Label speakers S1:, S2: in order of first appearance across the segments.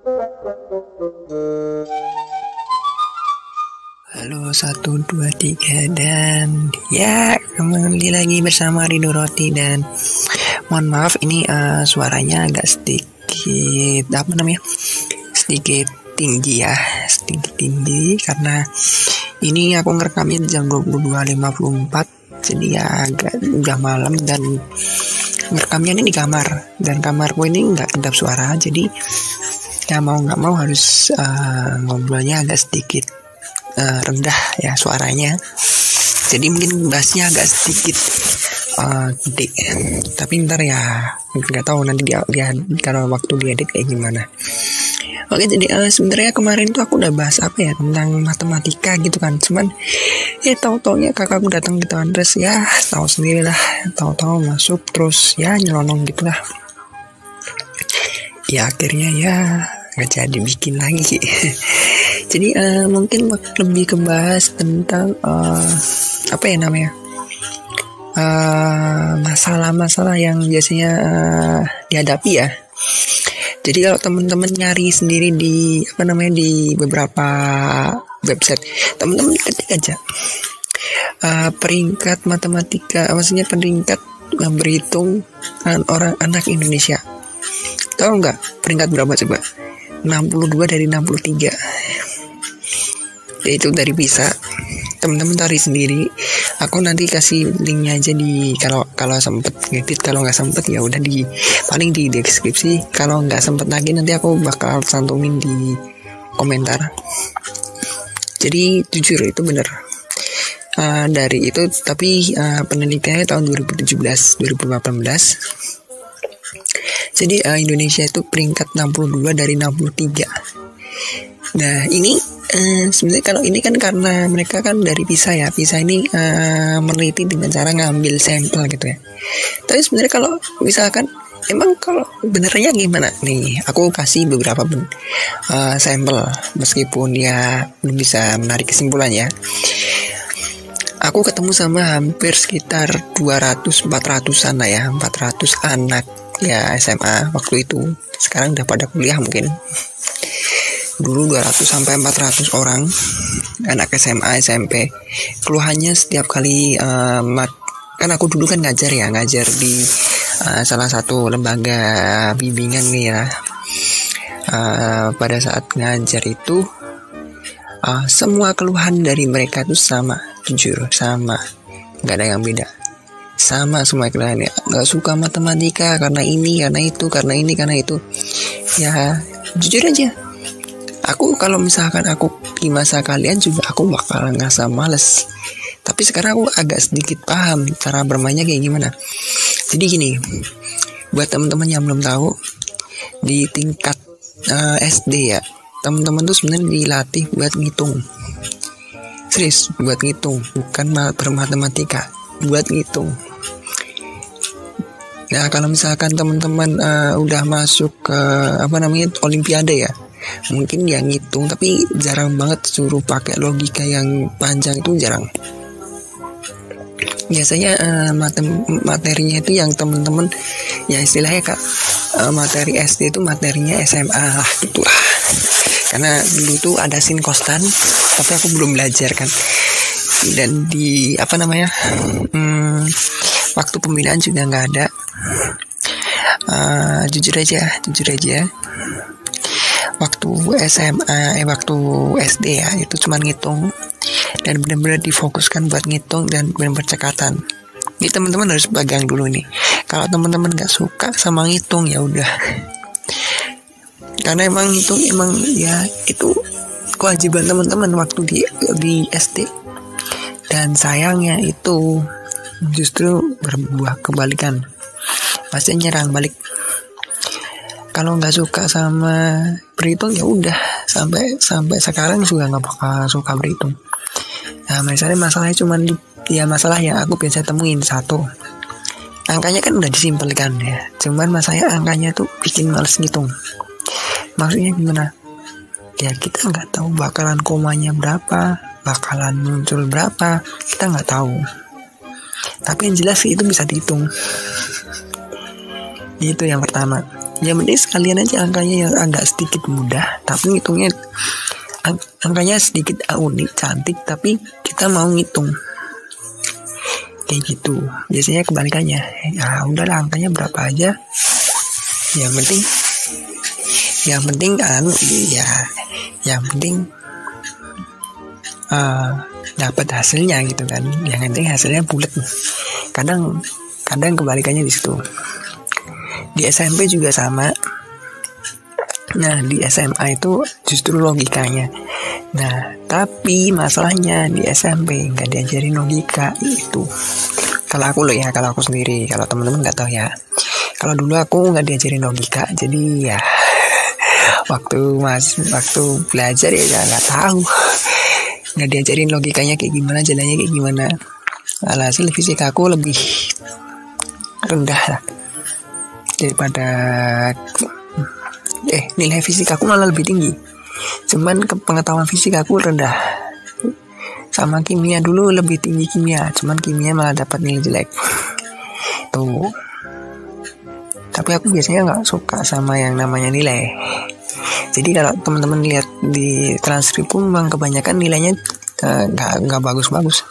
S1: Halo satu dua tiga dan ya kembali lagi bersama Rido Roti dan mohon maaf ini uh, suaranya agak sedikit apa namanya sedikit tinggi ya sedikit tinggi karena ini aku ngerekamnya jam 22.54 jadi ya agak udah malam dan ngerekamnya ini di kamar dan kamarku ini nggak kedap suara jadi ya mau nggak mau harus uh, ngobrolnya agak sedikit uh, rendah ya suaranya. Jadi mungkin bassnya agak sedikit uh, gede. Tapi ntar ya nggak tahu nanti dia, dia kalau waktu diedit kayak gimana. Oke jadi uh, sebenarnya kemarin tuh aku udah bahas apa ya tentang matematika gitu kan. Cuman ya tahu taunya kakakku datang gitu terus ya tahu sendiri lah. Tahu-tahu masuk terus ya nyelonong gitulah ya akhirnya ya nggak jadi bikin lagi. Jadi uh, mungkin lebih kebahas tentang uh, apa ya namanya? Eh, masalah-masalah uh, yang biasanya uh, dihadapi ya. Jadi kalau teman-teman nyari sendiri di apa namanya di beberapa website. Teman-teman ketik aja. Uh, peringkat matematika maksudnya peringkat yang berhitung orang anak Indonesia. Tahu nggak peringkat berapa coba 62 dari 63 itu dari bisa teman-teman cari sendiri. Aku nanti kasih linknya aja di kalau kalau sempet ngedit kalau nggak sempet ya udah di paling di deskripsi. Kalau nggak sempet lagi nanti aku bakal santumin di komentar. Jadi jujur itu bener. Uh, dari itu tapi uh, penelitiannya tahun 2017 2018 jadi uh, Indonesia itu peringkat 62 dari 63 nah ini uh, sebenarnya kalau ini kan karena mereka kan dari PISA ya. PISA ini uh, meneliti dengan cara ngambil sampel gitu ya. Tapi sebenarnya kalau misalkan emang kalau benernya gimana? Nih aku kasih beberapa uh, sampel. Meskipun ya belum bisa menarik kesimpulan ya. Aku ketemu sama hampir sekitar 200-400an lah ya. 400 anak ya SMA waktu itu. Sekarang udah pada kuliah mungkin. Dulu 200 sampai 400 orang anak SMA SMP keluhannya setiap kali uh, kan aku dulu kan ngajar ya ngajar di uh, salah satu lembaga bimbingan nih ya. Uh, pada saat ngajar itu uh, semua keluhan dari mereka itu sama jujur sama. Nggak ada yang beda sama semua keluhannya nggak suka matematika karena ini karena itu karena ini karena itu. Ya jujur aja. Aku kalau misalkan aku di masa kalian juga aku bakal ngerasa males. Tapi sekarang aku agak sedikit paham cara bermainnya kayak gimana. Jadi gini buat teman-teman yang belum tahu di tingkat uh, eh, SD ya teman-teman tuh sebenarnya dilatih buat ngitung. Serius buat ngitung bukan bermatematika buat ngitung Nah kalau misalkan teman-teman uh, udah masuk ke apa namanya olimpiade ya mungkin yang ngitung tapi jarang banget suruh pakai logika yang panjang itu jarang. Biasanya uh, materinya itu yang temen-temen ya istilahnya kak uh, materi SD itu materinya SMA lah gitu lah karena dulu tuh ada sin kostan tapi aku belum belajar kan. Dan di apa namanya hmm, waktu pembinaan juga nggak ada. Uh, jujur aja jujur aja. Waktu SMA eh waktu SD ya itu cuma ngitung. Dan benar-benar difokuskan buat ngitung dan benar-benar cekatan ini teman-teman harus pegang dulu nih. Kalau teman-teman gak suka sama ngitung ya udah. Karena emang itu emang ya itu kewajiban teman-teman waktu di di SD dan sayangnya itu justru berbuah kebalikan. Pasti nyerang balik. Kalau nggak suka sama berhitung ya udah. Sampai sampai sekarang juga nggak bakal suka berhitung nah misalnya masalahnya cuma ya masalah yang aku biasa temuin satu. Angkanya kan udah disimpelkan ya. Cuman masalahnya angkanya tuh bikin males ngitung. Maksudnya gimana? Ya kita nggak tahu bakalan komanya berapa bakalan muncul berapa kita nggak tahu tapi yang jelas sih itu bisa dihitung. Itu yang pertama. Yang penting sekalian aja angkanya yang agak sedikit mudah tapi ngitungnya ang angkanya sedikit unik cantik tapi kita mau ngitung. Kayak gitu. Biasanya kebalikannya. Ya udahlah angkanya berapa aja. Yang penting yang penting kan ya yang penting uh, dapat hasilnya gitu kan. Yang penting hasilnya bulat. Kadang kadang kebalikannya di situ. Di SMP juga sama. Nah di SMA itu justru logikanya. Nah tapi masalahnya di SMP nggak diajarin logika itu. Kalau aku loh ya kalau aku sendiri kalau teman-teman nggak tahu ya. Kalau dulu aku nggak diajarin logika jadi ya waktu mas waktu belajar ya nggak tahu nggak diajarin logikanya kayak gimana jalannya kayak gimana. Alhasil fisik aku lebih rendah lah daripada eh nilai fisik aku malah lebih tinggi. Cuman pengetahuan fisik aku rendah. Sama kimia dulu lebih tinggi kimia cuman kimia malah dapat nilai jelek. Tuh. Tapi aku biasanya nggak suka sama yang namanya nilai jadi kalau teman-teman lihat di transkrip pun memang kebanyakan nilainya eh, nggak uh, nggak bagus-bagus.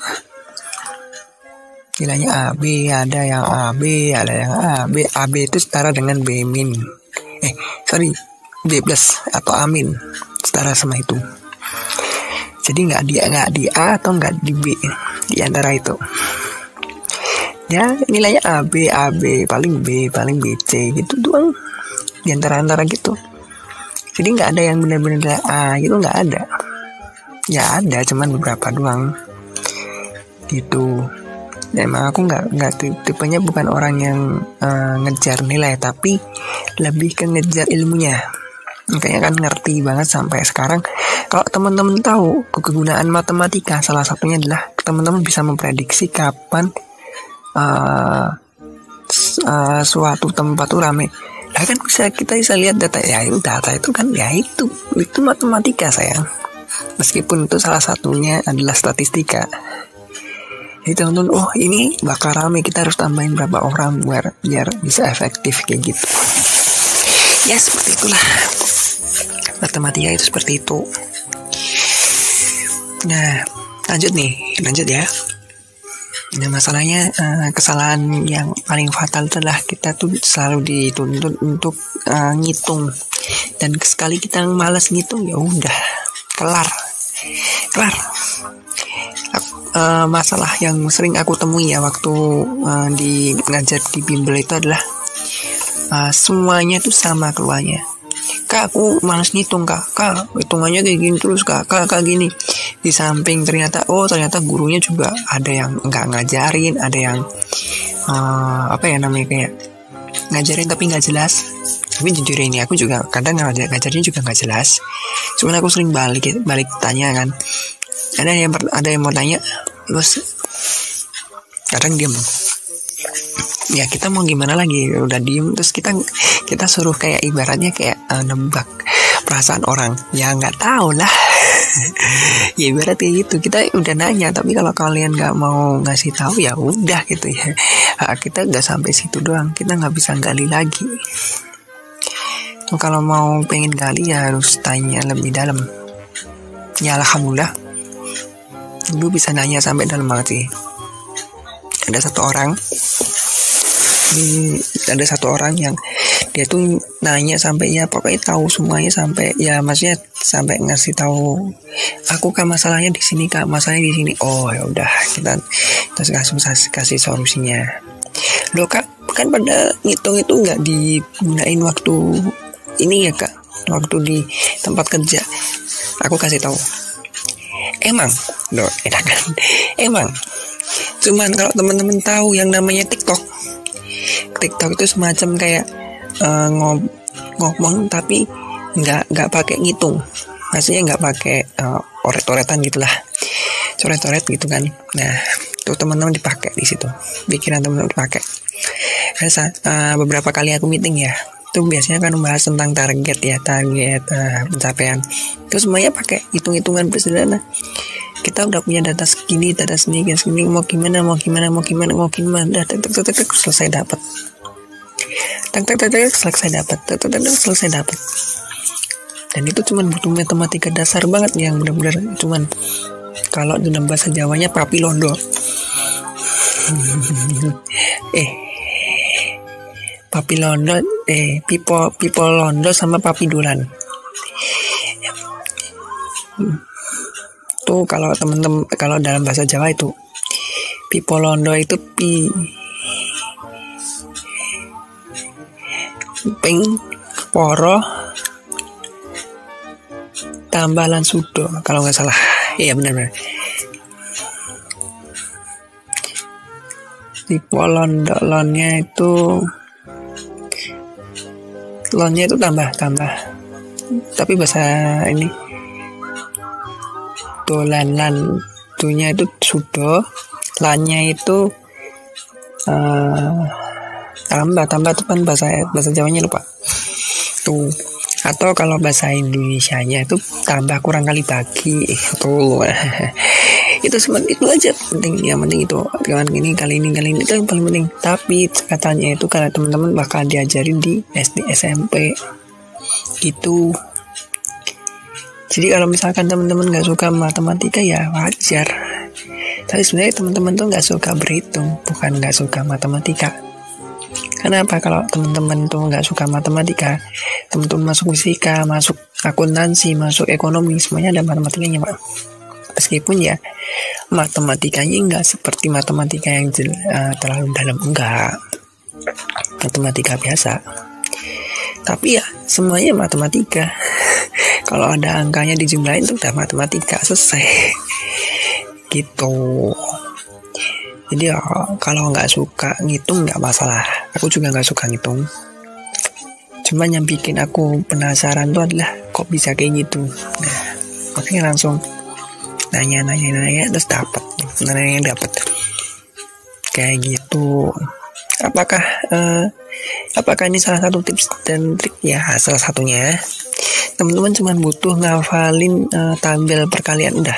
S1: Nilainya A B ada yang A B ada yang A B A B itu setara dengan B min. Eh sorry B plus atau A min setara sama itu. Jadi nggak di nggak di A atau nggak di B di antara itu. Ya nilainya A B A B paling B paling B C gitu doang. Di antara antara gitu jadi nggak ada yang benar-benar A gitu nggak ada. Ya ada cuman beberapa doang. Gitu. Ya emang aku nggak nggak tipenya bukan orang yang uh, ngejar nilai tapi lebih ke ngejar ilmunya. Kayaknya kan ngerti banget sampai sekarang. Kalau teman-teman tahu kegunaan matematika salah satunya adalah teman-teman bisa memprediksi kapan uh, uh, suatu tempat tuh kan bisa kita bisa lihat data ya data itu kan ya itu itu matematika sayang. Meskipun itu salah satunya adalah statistika. Jadi teman-teman oh ini bakal rame kita harus tambahin berapa orang biar biar bisa efektif kayak gitu. Ya seperti itulah. Matematika itu seperti itu. Nah lanjut nih lanjut ya Nah masalahnya uh, kesalahan yang paling fatal adalah kita tuh selalu dituntut untuk uh, ngitung. Dan sekali kita malas ngitung ya udah kelar. Kelar. Uh, masalah yang sering aku temui ya waktu uh, di ngajar di bimbel itu adalah uh, semuanya tuh sama keluarnya. Kak aku malas ngitung kak. Kak hitungannya kayak gini terus kak. Kak kak gini di samping ternyata oh ternyata gurunya juga ada yang nggak ngajarin ada yang uh, apa ya namanya kayak ngajarin tapi nggak jelas. Tapi jujur ini aku juga kadang ngajar ngajarnya juga nggak jelas. Cuman aku sering balik balik tanya kan. Ada yang ada yang mau tanya terus kadang diem ya kita mau gimana lagi? Udah diem terus kita kita suruh kayak ibaratnya kayak uh, nembak perasaan orang. Ya nggak tahu lah ya ibarat kayak gitu. Kita udah nanya tapi kalau kalian nggak mau ngasih tahu ya udah gitu ya. Kita nggak sampai situ doang. Kita nggak bisa gali lagi. Kalau mau pengen gali ya harus tanya lebih dalam. Ya alhamdulillah. Dulu bisa nanya sampai dalam banget sih ada satu orang. Ini ada satu orang yang dia tuh nanya sampai ya pokoknya tahu semuanya sampai ya maksudnya sampai ngasih tahu aku kan masalahnya di sini kak masalahnya di sini oh ya udah kita terus kasih kasih, kasih solusinya. Lo kak kan pada ngitung itu nggak digunain waktu ini ya kak? Waktu di tempat kerja. Aku kasih tahu. Emang lo enak kan? Emang. Cuman kalau teman-teman tahu yang namanya TikTok. TikTok itu semacam kayak uh, ngob ngomong tapi nggak nggak pakai ngitung. Maksudnya nggak pakai uh, oret-oretan gitulah. Coret-coret gitu kan. Nah tuh teman-teman dipakai di situ. Pikiran teman-teman dipakai. Karena uh, beberapa kali aku meeting ya itu biasanya kan membahas tentang target ya target uh, pencapaian. Itu semuanya pakai hitung-hitungan sederhana. Kita udah punya data segini data segini segini mau gimana mau gimana mau gimana mau gimana. Tek tek selesai dapat tek tek tek tek selesai dapat. Tek tek tek selesai dapat. Dan itu cuman butuh matematika dasar banget yang benar-benar cuman kalau dalam bahasa Jawanya papi londo eh papi londo eh pipo pipo londo sama papi dulan. Tuh kalau temen-temen kalau dalam bahasa Jawa itu Pipolondo itu pi ping poro tambalan sudo kalau nggak salah. Iya benar-benar Pipolondo lonnya itu lonnya itu tambah tambah. Tapi bahasa ini dolan lan tunya itu sudo lannya itu uh, tambah tambah tuh kan bahasa bahasa Jawanya lupa. Tuh. Atau kalau bahasa Indonesia nya itu tambah kurang kali bagi. Tuh itu sebenarnya itu aja penting. Yang penting itu kawan ini kali ini kali ini itu yang paling penting. Tapi katanya itu karena teman-teman bakal diajarin di SD SMP gitu. Jadi kalau misalkan teman-teman nggak suka matematika ya wajar. Tapi sebenarnya teman-teman tuh nggak suka berhitung bukan nggak suka matematika kenapa kalau teman-teman tuh nggak suka matematika? Teman-teman masuk fisika masuk akuntansi masuk ekonomi semuanya ada matematikanya pak. Meskipun ya matematikanya nggak seperti matematika yang uh, terlalu dalam. Enggak matematika biasa. Tapi ya semuanya matematika. Kalau ada angkanya dijumlahin tuh udah matematika selesai. Gitu jadi ya kalau nggak suka ngitung nggak masalah. Aku juga nggak suka ngitung. Cuman yang bikin aku penasaran tuh adalah kok bisa kayak gitu. Nah makanya langsung nanya nanya nanya terus dapat nanya dapat kayak gitu. Apakah uh, apakah ini salah satu tips dan trik? Ya salah satunya. Teman-teman cuma butuh ngafalin uh, tabel perkalian udah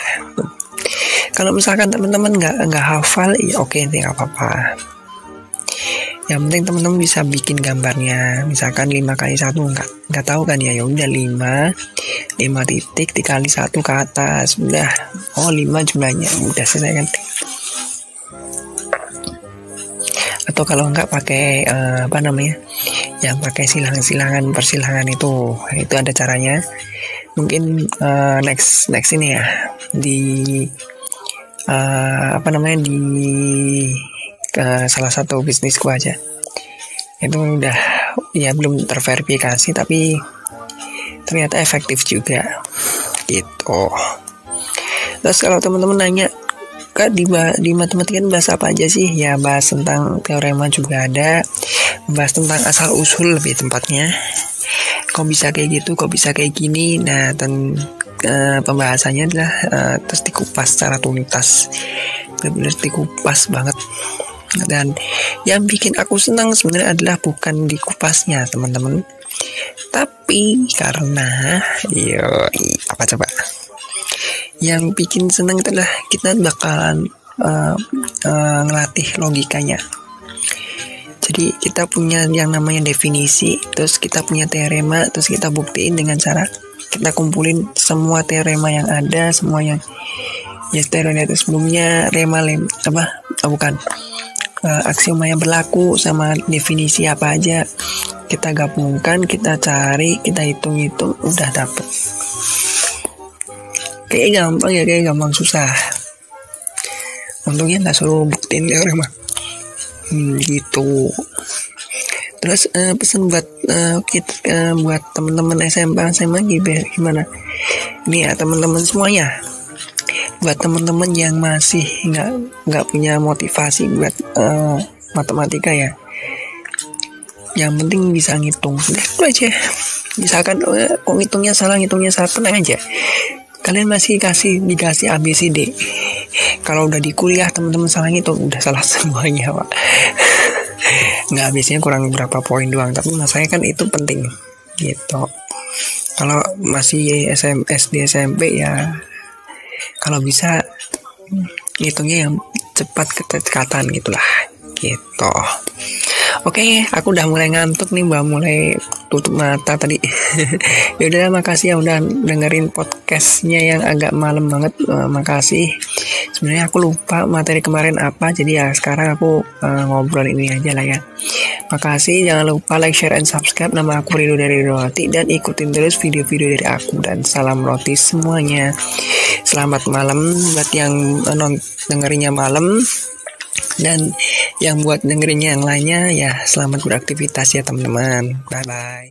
S1: kalau misalkan teman-teman nggak nggak hafal ya oke okay, nggak apa-apa. Yang penting teman-teman bisa bikin gambarnya. Misalkan 5 kali satu nggak nggak tahu kan ya. Ya udah 5 5 titik dikali satu ke atas. Udah. Oh 5 jumlahnya. Udah selesai kan? Atau kalau nggak pakai uh, apa namanya? Yang pakai silangan-silangan persilangan itu. Itu ada caranya. Mungkin uh, next next ini ya. Di uh, apa namanya di uh, salah satu bisnisku aja. Itu udah ya belum terverifikasi tapi ternyata efektif juga. Gitu. Terus kalau teman-teman nanya kak di, di matematika bahas apa aja sih? Ya bahas tentang teorema juga ada. Membahas tentang asal usul lebih tempatnya kok bisa kayak gitu kok bisa kayak gini? Nah dan uh, pembahasannya adalah uh, terus dikupas secara tuntas. Benar-benar dikupas banget. Dan yang bikin aku senang sebenarnya adalah bukan dikupasnya teman-teman. Tapi karena yo apa coba? Yang bikin senang adalah kita bakalan uh, uh, ngelatih logikanya. Jadi kita punya yang namanya definisi, terus kita punya teorema, terus kita buktiin dengan cara kita kumpulin semua teorema yang ada, semua yang ya teorema itu sebelumnya, rema lem apa? Oh, bukan. Uh, aksioma yang berlaku sama definisi apa aja kita gabungkan, kita cari, kita hitung-hitung, udah dapet. Kayak gampang ya, kayak gampang susah. Untungnya nggak suruh buktiin teorema hmm, gitu terus uh, pesan buat uh, kita uh, buat teman-teman SMP SMA gimana? Ini ya teman-teman semuanya. Buat teman-teman yang masih nggak nggak punya motivasi buat uh, matematika ya. Yang penting bisa ngitung. Udah itu aja. Misalkan uh, kok ngitungnya salah ngitungnya salah tenang aja. Kalian masih kasih dikasih ABCD kalau udah di kuliah teman-teman salah ngitung. Udah salah semuanya pak nggak biasanya kurang berapa poin doang tapi masanya kan itu penting gitu. Kalau masih SM, SD SMP ya kalau bisa ngitungnya yang cepat ketekatan gitulah gitu Oke, aku udah mulai ngantuk nih, mbak mulai tutup mata tadi. ya udah, makasih ya udah dengerin podcastnya yang agak malam banget. Uh, makasih. Sebenarnya aku lupa materi kemarin apa, jadi ya sekarang aku uh, ngobrol ini aja lah ya. Makasih, jangan lupa like, share, and subscribe. Nama aku Rido dari Roti dan ikutin terus video-video dari aku dan salam roti semuanya. Selamat malam buat yang non dengerinnya malam dan yang buat dengerinnya yang lainnya ya selamat beraktivitas ya teman-teman. Bye bye.